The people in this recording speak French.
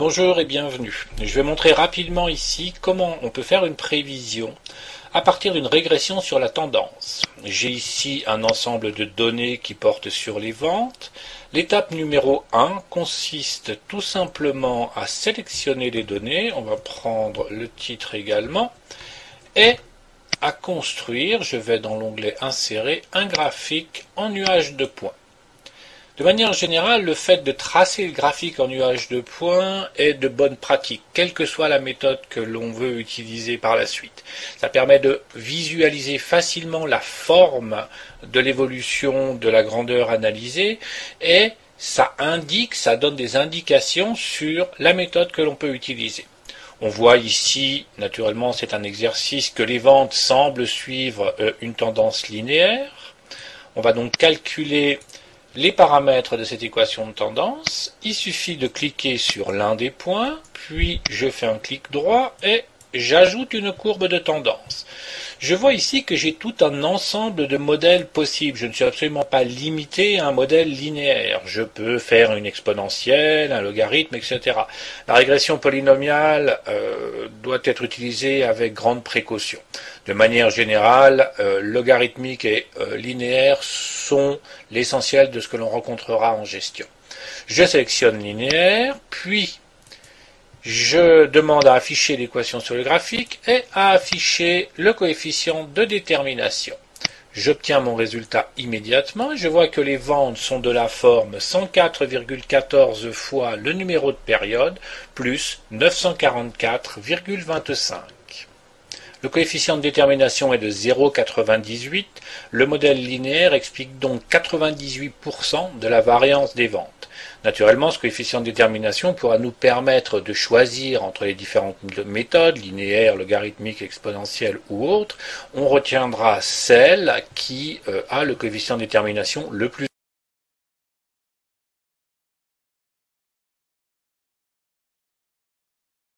Bonjour et bienvenue. Je vais montrer rapidement ici comment on peut faire une prévision à partir d'une régression sur la tendance. J'ai ici un ensemble de données qui portent sur les ventes. L'étape numéro 1 consiste tout simplement à sélectionner les données, on va prendre le titre également, et à construire, je vais dans l'onglet Insérer, un graphique en nuage de points. De manière générale, le fait de tracer le graphique en nuage de points est de bonne pratique, quelle que soit la méthode que l'on veut utiliser par la suite. Ça permet de visualiser facilement la forme de l'évolution de la grandeur analysée et ça indique, ça donne des indications sur la méthode que l'on peut utiliser. On voit ici, naturellement, c'est un exercice que les ventes semblent suivre euh, une tendance linéaire. On va donc calculer les paramètres de cette équation de tendance, il suffit de cliquer sur l'un des points, puis je fais un clic droit et j'ajoute une courbe de tendance. Je vois ici que j'ai tout un ensemble de modèles possibles. Je ne suis absolument pas limité à un modèle linéaire. Je peux faire une exponentielle, un logarithme, etc. La régression polynomiale euh, doit être utilisée avec grande précaution. De manière générale, euh, logarithmique et euh, linéaire sont l'essentiel de ce que l'on rencontrera en gestion. Je sélectionne linéaire, puis je demande à afficher l'équation sur le graphique et à afficher le coefficient de détermination. J'obtiens mon résultat immédiatement. Je vois que les ventes sont de la forme 104,14 fois le numéro de période plus 944,25. Le coefficient de détermination est de 0,98. Le modèle linéaire explique donc 98% de la variance des ventes. Naturellement, ce coefficient de détermination pourra nous permettre de choisir entre les différentes méthodes, linéaire, logarithmique, exponentielle ou autre. On retiendra celle qui euh, a le coefficient de détermination le plus